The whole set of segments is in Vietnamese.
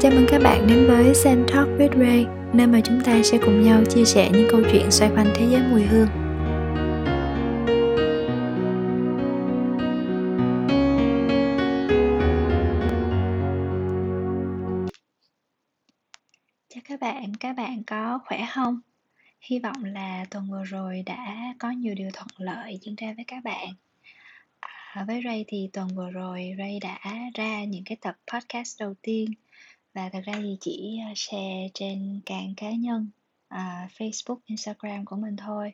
Chào mừng các bạn đến với Sen Talk with Ray, nơi mà chúng ta sẽ cùng nhau chia sẻ những câu chuyện xoay quanh thế giới mùi hương. Chào các bạn, các bạn có khỏe không? Hy vọng là tuần vừa rồi đã có nhiều điều thuận lợi diễn ra với các bạn. À, với Ray thì tuần vừa rồi Ray đã ra những cái tập podcast đầu tiên và thật ra thì chỉ à, share trên kênh cá nhân à, Facebook, Instagram của mình thôi.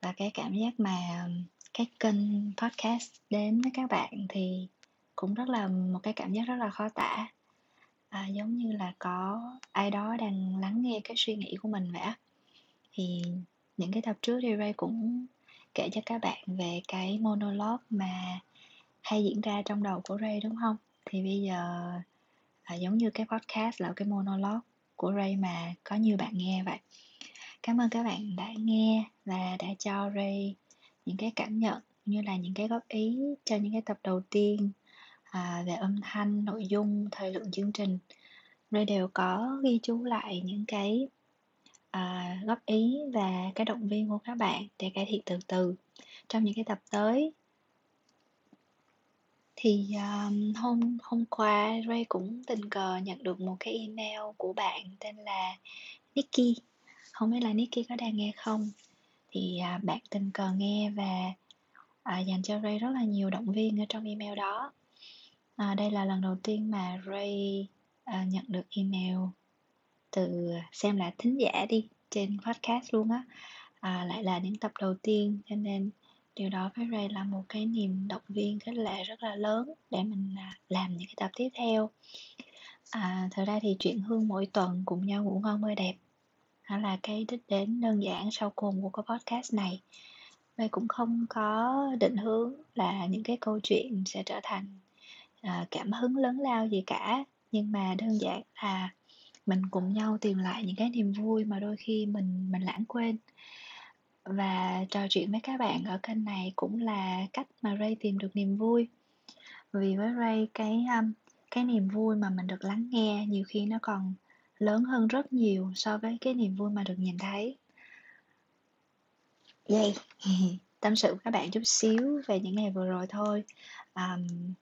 Và cái cảm giác mà cái kênh podcast đến với các bạn thì cũng rất là một cái cảm giác rất là khó tả. À, giống như là có ai đó đang lắng nghe cái suy nghĩ của mình vậy thì những cái tập trước thì Ray cũng kể cho các bạn về cái monologue mà hay diễn ra trong đầu của Ray đúng không? Thì bây giờ là giống như cái podcast là cái monologue của Ray mà có nhiều bạn nghe vậy. Cảm ơn các bạn đã nghe và đã cho Ray những cái cảm nhận như là những cái góp ý cho những cái tập đầu tiên à, về âm thanh nội dung thời lượng chương trình. Ray đều có ghi chú lại những cái à, góp ý và cái động viên của các bạn để cải thiện từ từ trong những cái tập tới thì um, hôm hôm qua Ray cũng tình cờ nhận được một cái email của bạn tên là Nikki không biết là Nikki có đang nghe không? Thì à, bạn tình cờ nghe và à, dành cho Ray rất là nhiều động viên ở trong email đó. À, đây là lần đầu tiên mà Ray à, nhận được email từ à, xem là thính giả đi trên podcast luôn á. À, lại là những tập đầu tiên cho nên điều đó với Ray là một cái niềm động viên khích lệ rất là lớn để mình à, làm những cái tập tiếp theo. À, thật ra thì chuyện hương mỗi tuần cùng nhau ngủ ngon mơ đẹp đó là cái đích đến đơn giản sau cùng của cái podcast này. Ray cũng không có định hướng là những cái câu chuyện sẽ trở thành à, cảm hứng lớn lao gì cả. Nhưng mà đơn giản là mình cùng nhau tìm lại những cái niềm vui mà đôi khi mình mình lãng quên và trò chuyện với các bạn ở kênh này cũng là cách mà Ray tìm được niềm vui. Vì với Ray cái um, cái niềm vui mà mình được lắng nghe nhiều khi nó còn lớn hơn rất nhiều so với cái niềm vui mà được nhìn thấy. Yay! tâm sự với các bạn chút xíu về những ngày vừa rồi thôi. Um,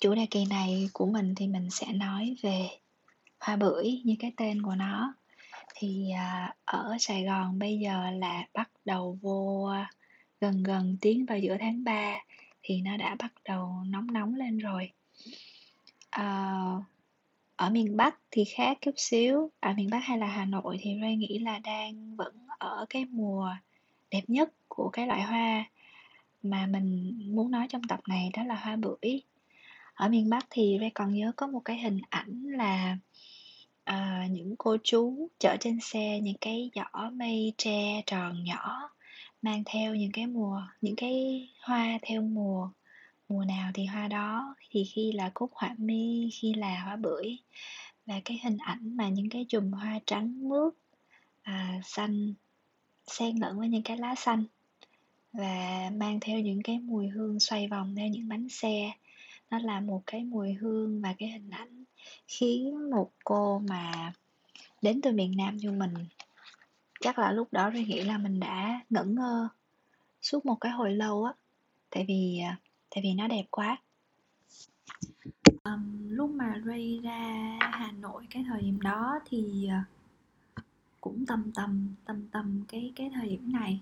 chủ đề kỳ này của mình thì mình sẽ nói về hoa bưởi như cái tên của nó thì à, ở Sài Gòn bây giờ là bắt đầu vô à, gần gần tiến vào giữa tháng 3 thì nó đã bắt đầu nóng nóng lên rồi. À, ở miền Bắc thì khác chút xíu. Ở miền Bắc hay là Hà Nội thì Ray nghĩ là đang vẫn ở cái mùa đẹp nhất của cái loại hoa mà mình muốn nói trong tập này đó là hoa bưởi. Ở miền Bắc thì Ray còn nhớ có một cái hình ảnh là à, những cô chú chở trên xe những cái giỏ mây tre tròn nhỏ mang theo những cái mùa những cái hoa theo mùa. Mùa nào thì hoa đó thì khi là cúc họa mi khi là hoa bưởi. Và cái hình ảnh mà những cái chùm hoa trắng mướt à, xanh xen lẫn với những cái lá xanh. Và mang theo những cái mùi hương xoay vòng theo những bánh xe. Nó là một cái mùi hương và cái hình ảnh khiến một cô mà đến từ miền Nam như mình chắc là lúc đó Ray nghĩ là mình đã ngẩn ngơ suốt một cái hồi lâu á. Tại vì à, tại vì nó đẹp quá. Um, lúc mà Ray ra Hà Nội cái thời điểm đó thì à, cũng tầm tầm tầm tầm cái cái thời điểm này.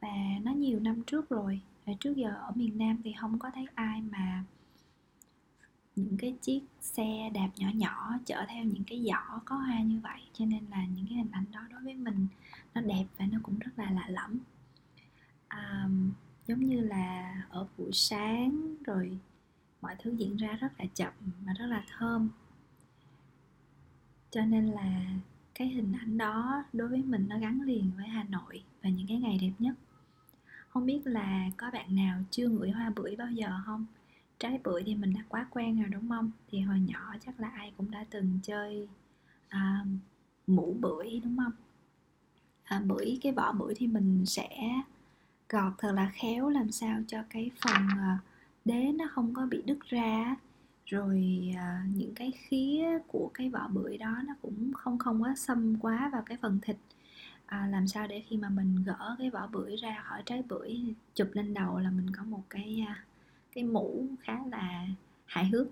Và nó nhiều năm trước rồi. Và trước giờ ở miền Nam thì không có thấy ai mà những cái chiếc xe đạp nhỏ nhỏ chở theo những cái giỏ có hoa như vậy. Cho nên là những cái hình ảnh đó đối với mình nó đẹp và nó cũng rất là lạ lẫm. À, giống như là ở buổi sáng rồi mọi thứ diễn ra rất là chậm và rất là thơm. Cho nên là cái hình ảnh đó đối với mình nó gắn liền với Hà Nội và những cái ngày đẹp nhất. Không biết là có bạn nào chưa ngửi hoa bưởi bao giờ không? Trái bưởi thì mình đã quá quen rồi đúng không? Thì hồi nhỏ chắc là ai cũng đã từng chơi à, mũ bưởi đúng không? À, bưởi cái vỏ bưởi thì mình sẽ gọt thật là khéo làm sao cho cái phần à, đế nó không có bị đứt ra rồi à, những cái khía của cái vỏ bưởi đó nó cũng không không quá xâm quá vào cái phần thịt. À, làm sao để khi mà mình gỡ cái vỏ bưởi ra khỏi trái bưởi chụp lên đầu là mình có một cái à, cái mũ khá là hài hước.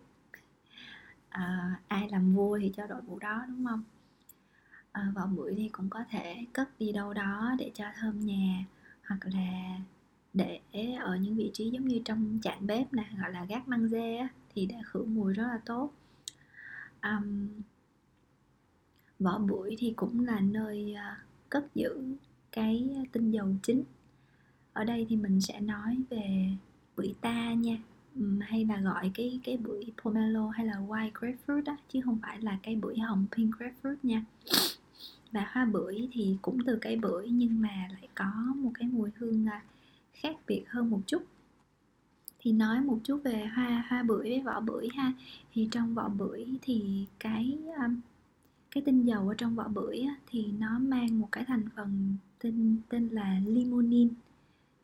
À, ai làm vua thì cho đội mũ đó đúng không? À, vỏ bưởi thì cũng có thể cất đi đâu đó để cho thơm nhà hoặc là để ở những vị trí giống như trong chạn bếp nè gọi là gác măng dê á, thì để khử mùi rất là tốt. Um, vỏ bưởi thì cũng là nơi à, cất giữ cái tinh dầu chính. Ở đây thì mình sẽ nói về bưởi ta nha. Hay là gọi cái cái bưởi pomelo hay là white grapefruit đó chứ không phải là cái bưởi hồng pink grapefruit nha. Và hoa bưởi thì cũng từ cây bưởi nhưng mà lại có một cái mùi hương à, khác biệt hơn một chút. Thì nói một chút về hoa hoa bưởi với vỏ bưởi ha. Thì trong vỏ bưởi thì cái à, cái tinh dầu ở trong vỏ bưởi thì nó mang một cái thành phần tên tên là limonin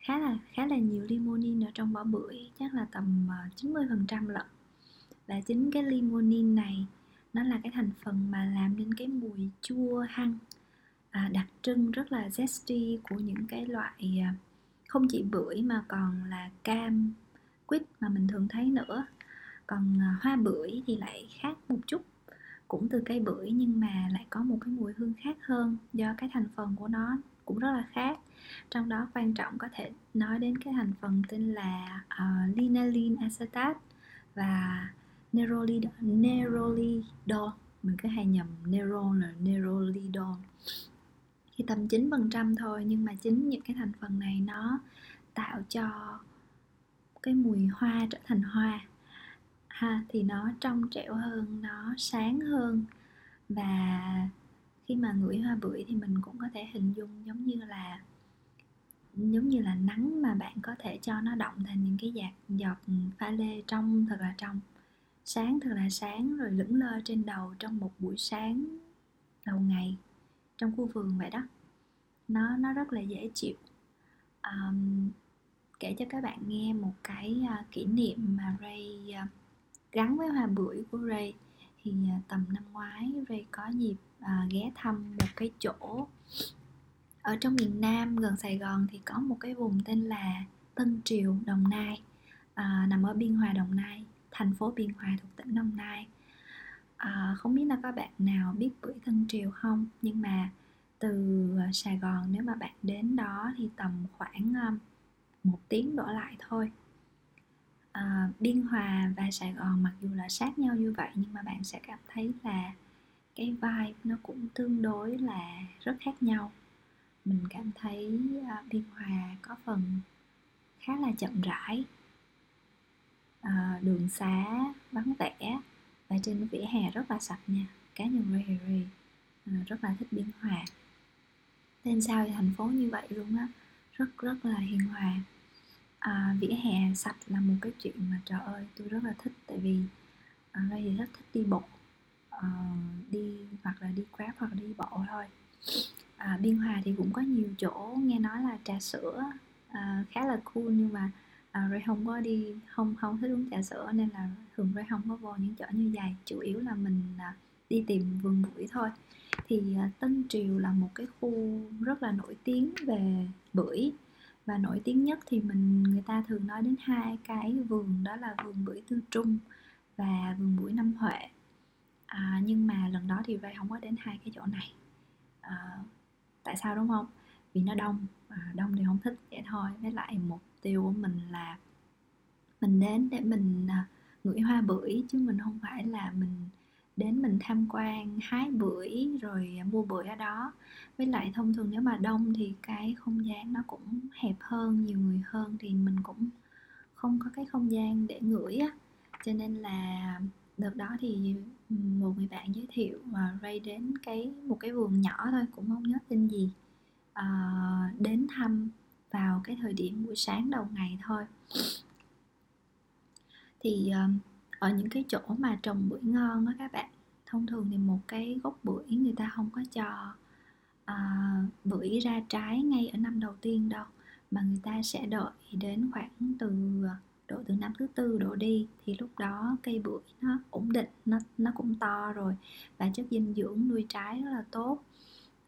khá là khá là nhiều limonin ở trong vỏ bưởi chắc là tầm ờ, 90% lận. Và chính cái limonin này nó là cái thành phần mà làm nên cái mùi chua hăng à, đặc trưng rất là zesty của những cái loại à, không chỉ bưởi mà còn là cam quýt mà mình thường thấy nữa. Còn à, hoa bưởi thì lại khác một chút cũng từ cây bưởi nhưng mà lại có một cái mùi hương khác hơn do cái thành phần của nó cũng rất là khác. Trong đó quan trọng có thể nói đến cái thành phần tên là ờ, uh, linolene acetate và nerolidol nerolidol mình cứ hay nhầm nerol là nerolidol thì tầm 9% thôi nhưng mà chính những cái thành phần này nó tạo cho cái mùi hoa trở thành hoa. Ha thì nó trong trẻo hơn nó sáng hơn và khi mà ngửi hoa bưởi thì mình cũng có thể hình dung giống như là giống như là nắng mà bạn có thể cho nó động thành những cái giọt giọt pha lê trong thật là trong. Sáng thật là sáng rồi lững lơ trên đầu trong một buổi sáng đầu ngày trong khu vườn vậy đó. Nó nó rất là dễ chịu. Um, kể cho các bạn nghe một cái uh, kỷ niệm mà Ray uh, gắn với hoa bưởi của Ray. Thì uh, tầm năm ngoái Ray có dịp à, ghé thăm một cái chỗ ở trong miền Nam gần Sài Gòn thì có một cái vùng tên là Tân Triều Đồng Nai à, nằm ở Biên Hòa Đồng Nai thành phố Biên Hòa thuộc tỉnh Đồng Nai. À, không biết là có bạn nào biết bưởi Tân Triều không? Nhưng mà từ à, Sài Gòn nếu mà bạn đến đó thì tầm khoảng à, một tiếng đổ lại thôi. À, Biên Hòa và Sài Gòn mặc dù là sát nhau như vậy nhưng mà bạn sẽ cảm thấy là cái vibe nó cũng tương đối là rất khác nhau. Mình cảm thấy à, Biên Hòa có phần khá là chậm rãi à, đường xá vắng vẻ và trên vỉa hè rất là sạch nha. Cá nhân Ray Ray à, rất là thích Biên Hòa. Tên sao thì thành phố như vậy luôn á rất rất là hiền hòa. À, vỉa hè sạch là một cái chuyện mà trời ơi tôi rất là thích. Tại vì à, ở thì rất thích đi bộ Ờ, đi hoặc là đi grab hoặc là đi bộ thôi. À, biên hòa thì cũng có nhiều chỗ nghe nói là trà sữa à, khá là cool nhưng mà à, Ray không có đi không không thích uống trà sữa nên là thường Ray không có vô những chỗ như vậy. Chủ yếu là mình à, đi tìm vườn bưởi thôi. Thì à, Tân Triều là một cái khu rất là nổi tiếng về bưởi và nổi tiếng nhất thì mình người ta thường nói đến hai cái vườn đó là vườn bưởi Tư Trung và vườn bưởi Năm Huệ à, nhưng mà lần đó thì vay không có đến hai cái chỗ này. À, tại sao đúng không? Vì nó đông à, đông thì không thích. Vậy thôi. Với lại mục tiêu của mình là mình đến để mình à, ngửi hoa bưởi chứ mình không phải là mình đến mình tham quan hái bưởi rồi mua bưởi ở đó. Với lại thông thường nếu mà đông thì cái không gian nó cũng hẹp hơn nhiều người hơn thì mình cũng không có cái không gian để ngửi á. Cho nên là đợt đó thì một người bạn giới thiệu và Ray đến cái một cái vườn nhỏ thôi cũng không nhớ tên gì à, đến thăm vào cái thời điểm buổi sáng đầu ngày thôi. Thì ờ, ở những cái chỗ mà trồng bưởi ngon á các bạn thông thường thì một cái gốc bưởi người ta không có cho à, bưởi ra trái ngay ở năm đầu tiên đâu mà người ta sẽ đợi đến khoảng từ độ từ năm thứ tư đổ đi thì lúc đó cây bưởi nó ổn định nó nó cũng to rồi. Và chất dinh dưỡng nuôi trái rất là tốt.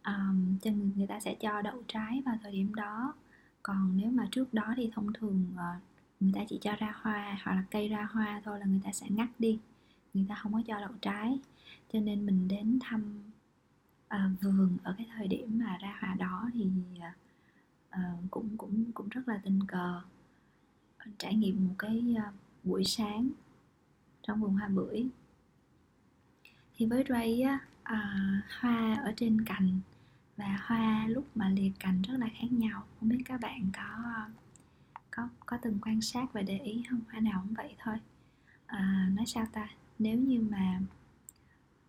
Um, cho người, người ta sẽ cho đậu trái vào thời điểm đó. Còn nếu mà trước đó thì thông thường uh, người ta chỉ cho ra hoa hoặc là cây ra hoa thôi là người ta sẽ ngắt đi. Người ta không có cho đậu trái. Cho nên mình đến thăm uh, vườn ở cái thời điểm mà ra hoa đó thì uh, cũng cũng cũng rất là tình cờ trải nghiệm một cái ờ, buổi sáng trong vườn hoa bưởi thì với Ray á à, hoa ở trên cành và hoa lúc mà liệt cành rất là khác nhau. Không biết các bạn có có có từng quan sát và để ý không? Hoa nào cũng vậy thôi. À, nói sao ta? Nếu như mà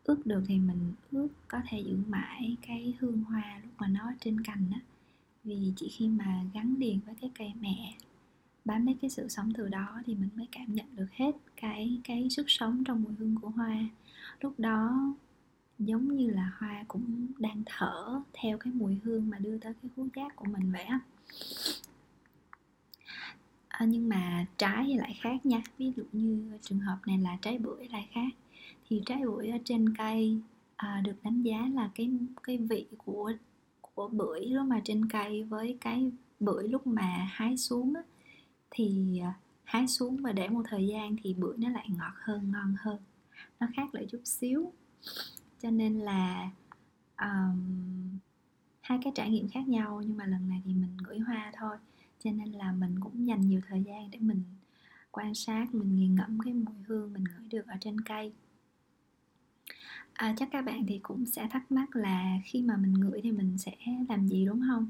ước được thì mình ước có thể giữ mãi cái hương hoa lúc mà nó trên cành á. Vì chỉ khi mà gắn liền với cái cây mẹ bám lấy cái sự sống từ đó thì mình mới cảm nhận được hết cái cái sức sống trong mùi hương của hoa. Lúc đó giống như là hoa cũng đang thở theo cái mùi hương mà đưa tới cái khứu giác của mình vậy á. À, nhưng mà trái thì lại khác nha. Ví dụ như trường hợp này là trái bưởi lại khác. Thì trái bưởi ở trên cây à, được đánh giá là cái cái vị của của bưởi đó mà trên cây với cái bưởi lúc mà hái xuống á, thì à, hái xuống và để một thời gian thì bưởi nó lại ngọt hơn ngon hơn. Nó khác lại chút xíu. Cho nên là um, hai cái trải nghiệm khác nhau nhưng mà lần này thì mình gửi hoa thôi. Cho nên là mình cũng dành nhiều thời gian để mình quan sát mình nghiền ngẫm cái mùi hương mình ngửi được ở trên cây. À, chắc các bạn thì cũng sẽ thắc mắc là khi mà mình ngửi thì mình sẽ làm gì đúng không?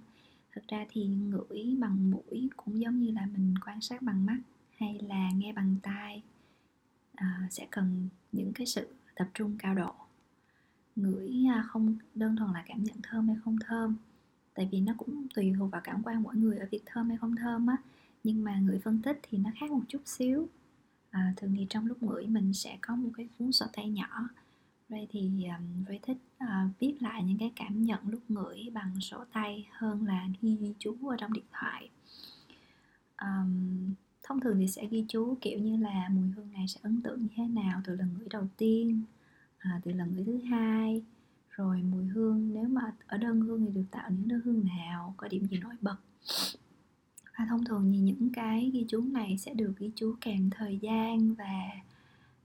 Thực ra thì ngửi bằng mũi cũng giống như là mình quan sát bằng mắt hay là nghe bằng tai à, sẽ cần những cái sự tập trung cao độ. Ngửi à, không đơn thuần là cảm nhận thơm hay không thơm tại vì nó cũng tùy thuộc vào cảm quan mỗi người ở việc thơm hay không thơm á. Nhưng mà ngửi phân tích thì nó khác một chút xíu. À, thường thì trong lúc ngửi mình sẽ có một cái cuốn sổ tay nhỏ Ray thì um, Ray thích uh, viết lại những cái cảm nhận lúc ngửi bằng sổ tay hơn là ghi ghi chú ở trong điện thoại. Um, thông thường thì sẽ ghi chú kiểu như là mùi hương này sẽ ấn tượng như thế nào từ lần ngửi đầu tiên à, từ lần ngửi thứ hai rồi mùi hương nếu mà ở đơn hương thì được tạo những đơn hương nào có điểm gì nổi bật. Và thông thường thì những cái ghi chú này sẽ được ghi chú kèm thời gian và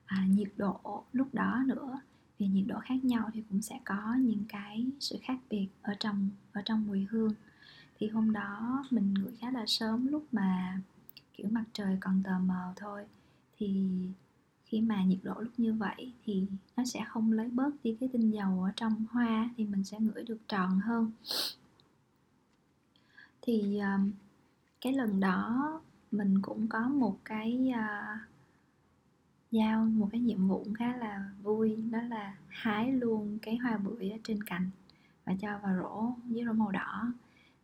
à, nhiệt độ lúc đó nữa vì nhiệt độ khác nhau thì cũng sẽ có những cái sự khác biệt ở trong ở trong mùi hương. Thì hôm đó mình ngửi khá là sớm lúc mà, kiểu, mặt trời còn tờ mờ thôi. Thì khi mà nhiệt độ lúc như vậy thì nó sẽ không lấy bớt đi cái tinh dầu ở trong hoa thì mình sẽ ngửi được tròn hơn. Thì ờ, cái lần đó mình cũng có một cái ờ, giao một cái nhiệm vụ khá là vui đó là hái luôn cái hoa bưởi ở trên cành và cho vào rổ với rổ màu đỏ.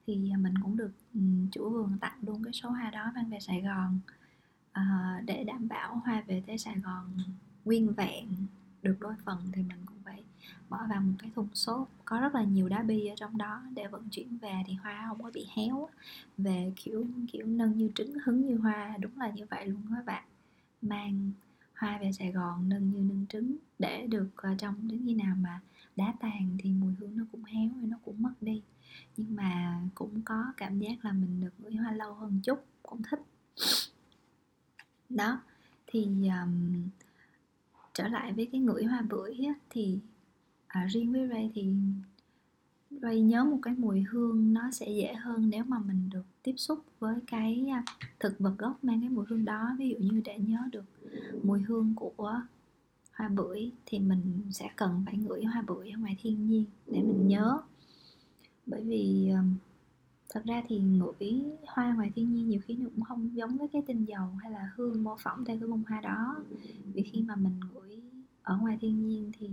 Thì à, mình cũng được ừ, chủ vườn tặng luôn cái số hoa đó mang về Sài Gòn à, để đảm bảo hoa về tới Sài Gòn nguyên vẹn được đôi phần thì mình cũng phải bỏ vào một cái thùng xốp. Có rất là nhiều đá bi ở trong đó để vận chuyển về thì hoa không có bị héo về kiểu kiểu nâng như trứng hứng như hoa đúng là như vậy luôn các bạn. Mang hoa về Sài Gòn nâng như nâng trứng để được à, uh, trong đến khi nào mà đá tàn thì mùi hương nó cũng héo rồi nó cũng mất đi. Nhưng mà cũng có cảm giác là mình được ngửi hoa lâu hơn chút cũng thích. Đó thì um, trở lại với cái ngửi hoa bưởi á, thì à, riêng với Ray thì Ray nhớ một cái mùi hương nó sẽ dễ hơn nếu mà mình được tiếp xúc với cái à, thực vật gốc mang cái mùi hương đó. Ví dụ như để nhớ được mùi hương của hoa bưởi thì mình sẽ cần phải ngửi hoa bưởi ở ngoài thiên nhiên để mình nhớ. Bởi vì ờ, thật ra thì ngửi hoa ngoài thiên nhiên nhiều khi nó cũng không giống với cái tinh dầu hay là hương mô phỏng theo cái bông hoa đó. Vì khi mà mình ngửi ở ngoài thiên nhiên thì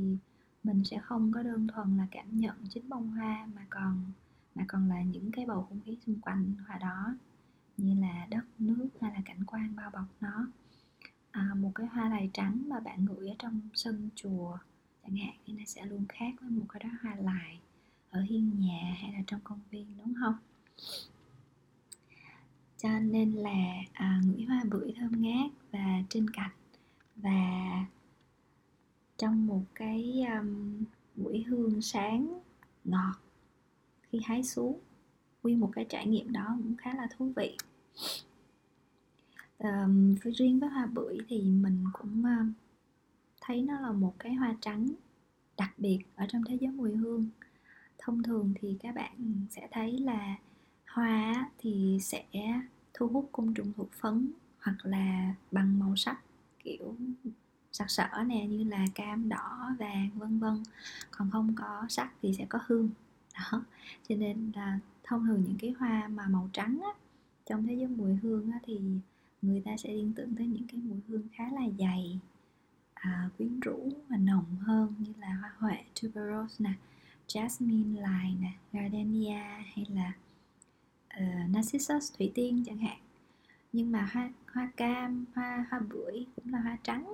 mình sẽ không có đơn thuần là cảm nhận chính bông hoa mà còn mà còn là những cái bầu không khí xung quanh hoa đó như là đất nước hay là cảnh quan bao bọc nó. À, một cái hoa lầy trắng mà bạn ngửi ở trong sân chùa chẳng hạn thì nó sẽ luôn khác với một cái đó hoa lại ở hiên nhà hay là trong công viên đúng không? Cho nên là à, ngửi hoa bưởi thơm ngát và trên cành và trong một cái um, buổi hương sáng ngọt khi hái xuống. Nguyên một cái trải nghiệm đó cũng khá là thú vị. Um, riêng với hoa bưởi thì mình cũng um, thấy nó là một cái hoa trắng đặc biệt ở trong thế giới mùi hương. Thông thường thì các bạn sẽ thấy là hoa thì sẽ thu hút côn trùng thụ phấn hoặc là bằng màu sắc kiểu sặc sỡ nè như là cam đỏ vàng vân vân. Còn không có sắc thì sẽ có hương. Đó. Cho nên là thông thường những cái hoa mà màu trắng á, trong thế giới mùi hương á, thì người ta sẽ liên tưởng tới những cái mùi hương khá là dày à, quyến rũ và nồng hơn như là hoa huệ tuberose nè jasmine lài nè gardenia hay là uh, narcissus thủy tiên chẳng hạn. Nhưng mà hoa hoa cam hoa hoa bưởi cũng là hoa trắng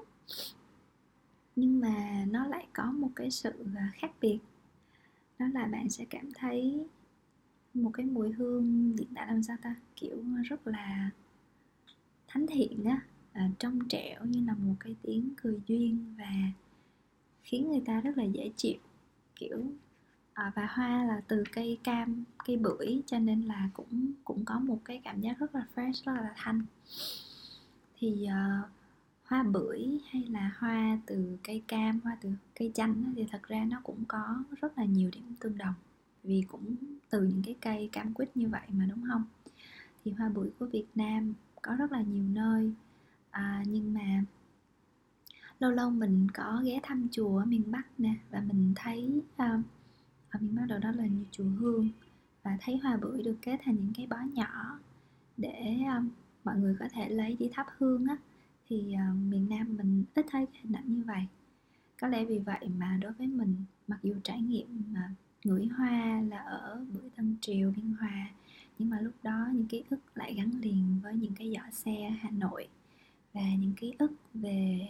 nhưng mà nó lại có một cái sự khác biệt. Đó là bạn sẽ cảm thấy một cái mùi hương diễn tả làm sao ta? Kiểu rất là thánh thiện á à, trong trẻo như là một cái tiếng cười duyên và khiến người ta rất là dễ chịu. Kiểu à, và hoa là từ cây cam cây bưởi cho nên là cũng cũng có một cái cảm giác rất là fresh rất là thanh. Thì uh, hoa bưởi hay là hoa từ cây cam hoa từ cây chanh thì thật ra nó cũng có rất là nhiều điểm tương đồng. Vì cũng từ những cái cây cam quýt như vậy mà đúng không? Thì hoa bưởi của Việt Nam có rất là nhiều nơi à, nhưng mà lâu lâu mình có ghé thăm chùa ở miền Bắc nè và mình thấy à, ở miền Bắc đầu đó là như chùa hương và thấy hoa bưởi được kết thành những cái bó nhỏ để à, mọi người có thể lấy đi thắp hương á thì uh, miền Nam mình ít thấy cái hình ảnh như vậy. Có lẽ vì vậy mà đối với mình mặc dù trải nghiệm mà ngửi hoa là ở bưởi Tân Triều Biên Hòa nhưng mà lúc đó những ký ức lại gắn liền với những cái giỏ xe Hà Nội và những ký ức về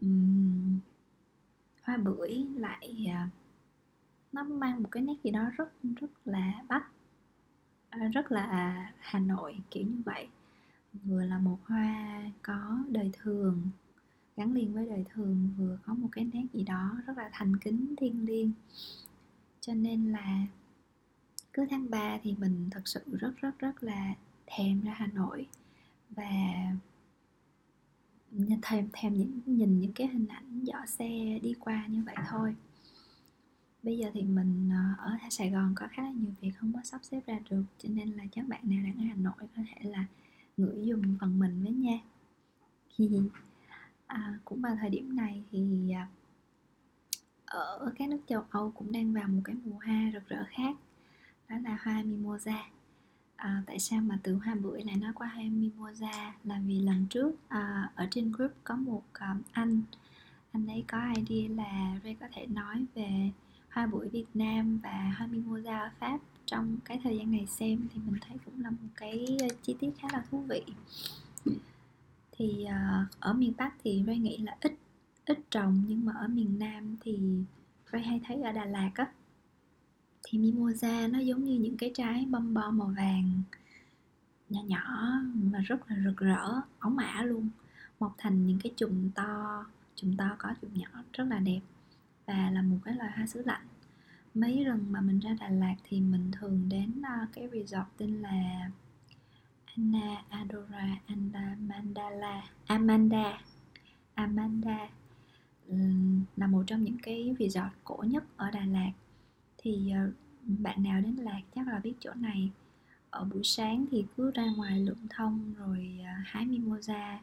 um, hoa bưởi lại uh, nó mang một cái nét gì đó rất rất là bắc rất là Hà Nội kiểu như vậy vừa là một hoa có đời thường, gắn liền với đời thường, vừa có một cái nét gì đó rất là thành kính, thiêng liêng. Cho nên là cứ tháng 3 thì mình thật sự rất rất rất là thèm ra Hà Nội và thèm thèm những, nhìn những cái hình ảnh giỏ xe đi qua như vậy thôi. Bây giờ thì mình ờ, ở Sài Gòn có khá là nhiều việc không có sắp xếp ra được, cho nên là các bạn nào đang ở Hà Nội có thể là ngửi dùng phần mình với nha. À, cũng vào thời điểm này thì à, ở các nước châu Âu cũng đang vào một cái mùa hoa rực rỡ khác đó là hoa mimosa. À, tại sao mà từ hoa bưởi lại nói qua hoa mimosa? Là vì lần trước à, ở trên group có một um, anh anh ấy có idea là Ray có thể nói về hoa bưởi Việt Nam và hoa mimosa ở Pháp trong cái thời gian này xem thì mình thấy cũng là một cái ờ, chi tiết khá là thú vị. Thì ờ, ở miền Bắc thì Ray nghĩ là ít ít trồng nhưng mà ở miền Nam thì Ray hay thấy ở Đà Lạt á, thì mimosa nó giống như những cái trái bom bo màu vàng nhỏ nhỏ mà rất là rực rỡ, óng ả luôn, mọc thành những cái chùm to chùm to có chùm nhỏ rất là đẹp và là một cái loài hoa xứ lạnh mấy lần mà mình ra Đà Lạt thì mình thường đến uh, cái resort tên là Anna Adora Amandala Amanda. Amanda là một trong những cái resort cổ nhất ở Đà Lạt. Thì uh, bạn nào đến Lạc Lạt chắc là biết chỗ này. Ở buổi sáng thì cứ ra ngoài lượm thông rồi ờ, hái mimosa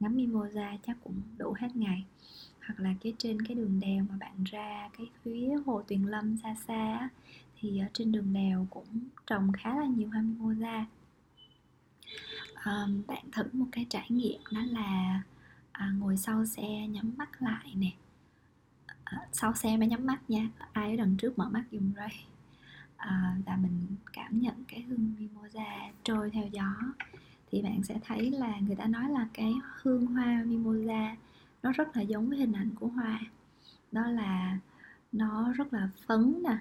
ngắm mimosa chắc cũng đủ hết ngày hoặc là cái trên cái đường đèo mà bạn ra cái phía hồ Tuyền Lâm xa xa thì ở trên đường đèo cũng trồng khá là nhiều hoa mimosa um, bạn thử một cái trải nghiệm đó là à, ngồi sau xe nhắm mắt lại nè. À, sau xe mới nhắm mắt nha ai ở đằng trước mở mắt dùng ray à, và mình cảm nhận cái hương mimosa trôi theo gió. Thì bạn sẽ thấy là người ta nói là cái hương hoa mimosa nó rất là giống với hình ảnh của hoa. Đó là nó rất là phấn nè.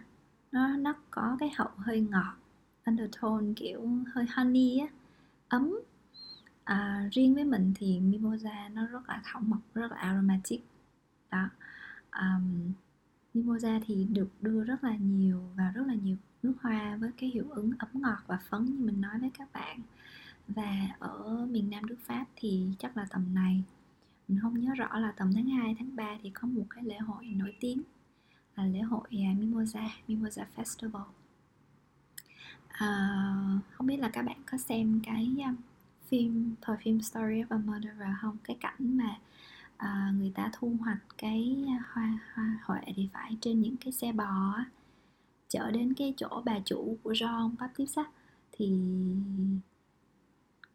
Nó nó có cái hậu hơi ngọt undertone kiểu hơi honey á ấm. À, riêng với mình thì mimosa nó rất là thảo mộc rất là aromatic. Đó. Um, mimosa thì được đưa rất là nhiều vào rất là nhiều nước hoa với cái hiệu ứng ấm ngọt và phấn như mình nói với các bạn. Và ở miền Nam nước Pháp thì chắc là tầm này mình không nhớ rõ là tầm tháng 2, tháng 3 thì có một cái lễ hội nổi tiếng là lễ hội à, Mimosa, Mimosa Festival. À, không biết là các bạn có xem cái um, phim Perfume Story of a Murderer không? Cái cảnh mà à, người ta thu hoạch cái hoa hoa huệ thì phải trên những cái xe bò chở đến cái chỗ bà chủ của John Baptiste á, thì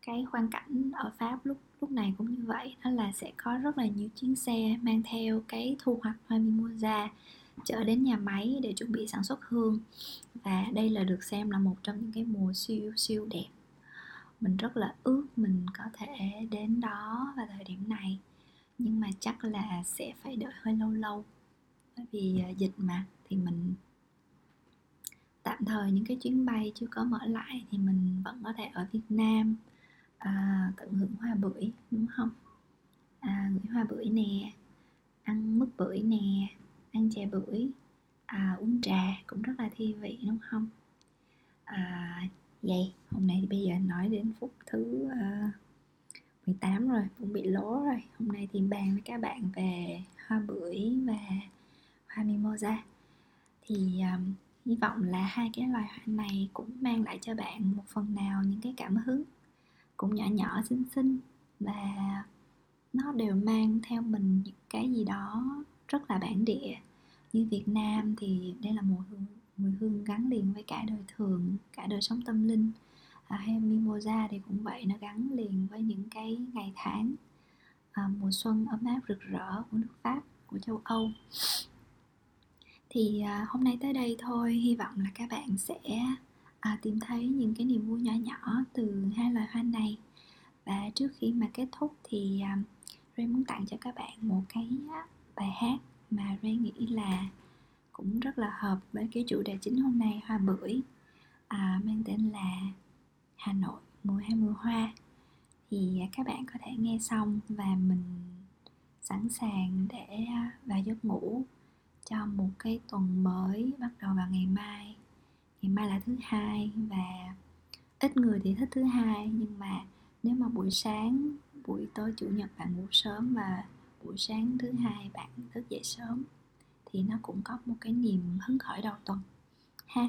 cái hoàn cảnh ở Pháp lúc lúc này cũng như vậy đó là sẽ có rất là nhiều chuyến xe mang theo cái thu hoạch hoa mimosa chở đến nhà máy để chuẩn bị sản xuất hương. Và đây là được xem là một trong những cái mùa siêu siêu đẹp. Mình rất là ước mình có thể đến đó vào thời điểm này, nhưng mà chắc là sẽ phải đợi hơi lâu lâu. Bởi vì à, dịch mà, thì mình tạm thời những cái chuyến bay chưa có mở lại thì mình vẫn có thể ở Việt Nam à, tận hưởng hoa bưởi đúng không? À, ngửi hoa bưởi nè ăn mứt bưởi nè ăn chè bưởi à, uống trà cũng rất là thi vị đúng không? À, vậy hôm nay thì bây giờ nói đến phút thứ ờ, uh, 18 rồi cũng bị lố rồi. Hôm nay thì bàn với các bạn về hoa bưởi và hoa mimosa. Thì um, hy vọng là hai cái loài hoa này cũng mang lại cho bạn một phần nào những cái cảm hứng cũng nhỏ nhỏ xinh xinh. Và nó đều mang theo mình những cái gì đó rất là bản địa. Như Việt Nam thì đây là mùi hương mùi hương gắn liền với cả đời thường cả đời sống tâm linh. À, hay mimosa thì cũng vậy nó gắn liền với những cái ngày tháng. À, mùa xuân ấm áp rực rỡ của nước Pháp của châu Âu. Thì à, hôm nay tới đây thôi hy vọng là các bạn sẽ à, tìm thấy những cái niềm vui nhỏ nhỏ từ hai loài hoa này. Và trước khi mà kết thúc thì um, Ray muốn tặng cho các bạn một cái bài hát mà Ray nghĩ là cũng rất là hợp với cái chủ đề chính hôm nay hoa bưởi. À, mang tên là Hà Nội mùa hai mùa hoa. Thì à, các bạn có thể nghe xong và mình sẵn sàng để à, vào giấc ngủ cho một cái tuần mới bắt đầu vào ngày mai mai là thứ hai và ít người thì thích thứ hai. Nhưng mà nếu mà buổi sáng buổi tối chủ nhật bạn ngủ sớm và buổi sáng thứ hai bạn thức dậy sớm thì nó cũng có một cái niềm hứng khởi đầu tuần. Ha.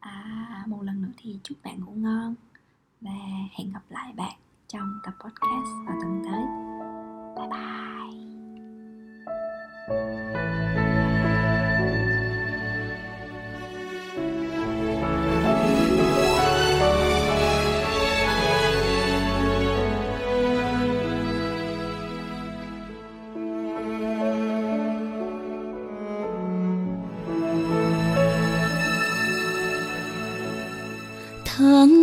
À, một lần nữa thì chúc bạn ngủ ngon và hẹn gặp lại bạn trong tập podcast vào tuần tới. Bye bye.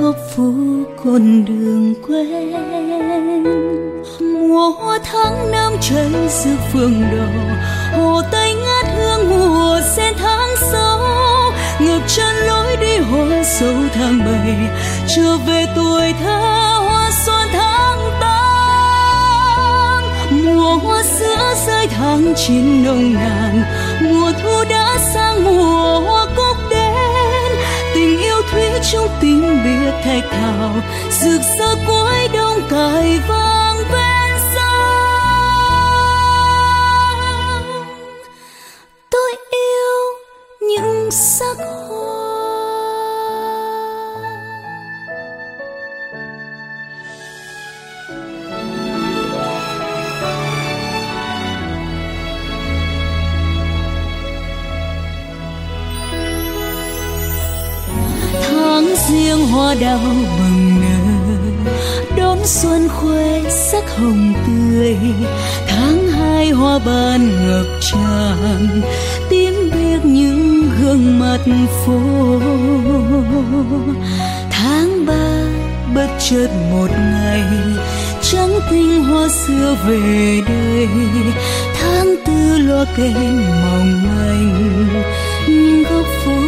góc phố con đường quen mùa hoa tháng năm cháy rực phương đỏ hồ tây ngát hương mùa sen tháng sáu ngập chân lối đi hoa sâu tháng bảy, trở về tuổi thơ hoa xuân tháng tám. Mùa hoa sữa rơi tháng chín nồng nàn, mùa thu đã sang mùa hoa yêu thủy phố. Tháng ba, bất chợt một ngày, trắng tinh hoa xưa về đây. Tháng tư loa kèn mỏng manh những góc phố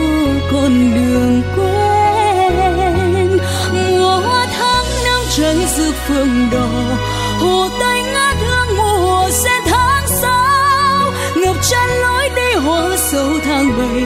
con đường quen. Mùa hoa tháng năm cháy rực phương đỏ, hồ tây ngát hương mùa sen tháng sáu ngập tràn lối đi hoa sâu tháng bảy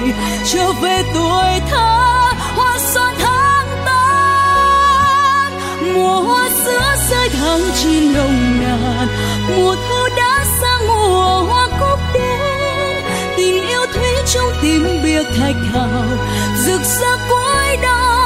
trở về tuổi thơ, hoa xuân tháng tám. Mùa hoa sữa rơi tháng chín nồng nàn mùa thu đã sang mùa hoa cúc đến. Tình yêu thủy chung tim biệt thạch hào rực rỡ cuối đông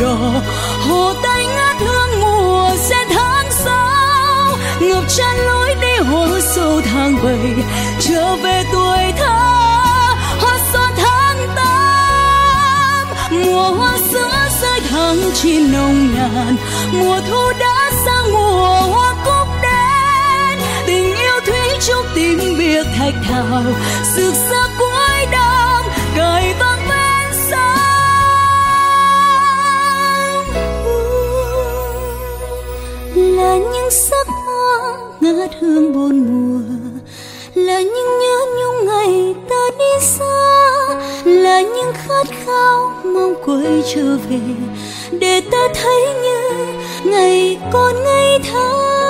đỏ. Hồ tây ngát hương mùa sen tháng sáu ngập chân lối đi hồ sâu tháng bảy. Trở về tuổi thơ, hoa xuân tháng tám. Mùa hoa sữa rơi tháng chín nồng nàn. Mùa thu đã sang mùa hoa cúc đến tình yêu thủy chung tình biệt thạch thảo. Rực rỡ ngát hương buồn mùa. Là những nhớ nhung ngày ta đi xa, là những khát khao mong quay trở về. Để ta thấy như ngày còn ngây thơ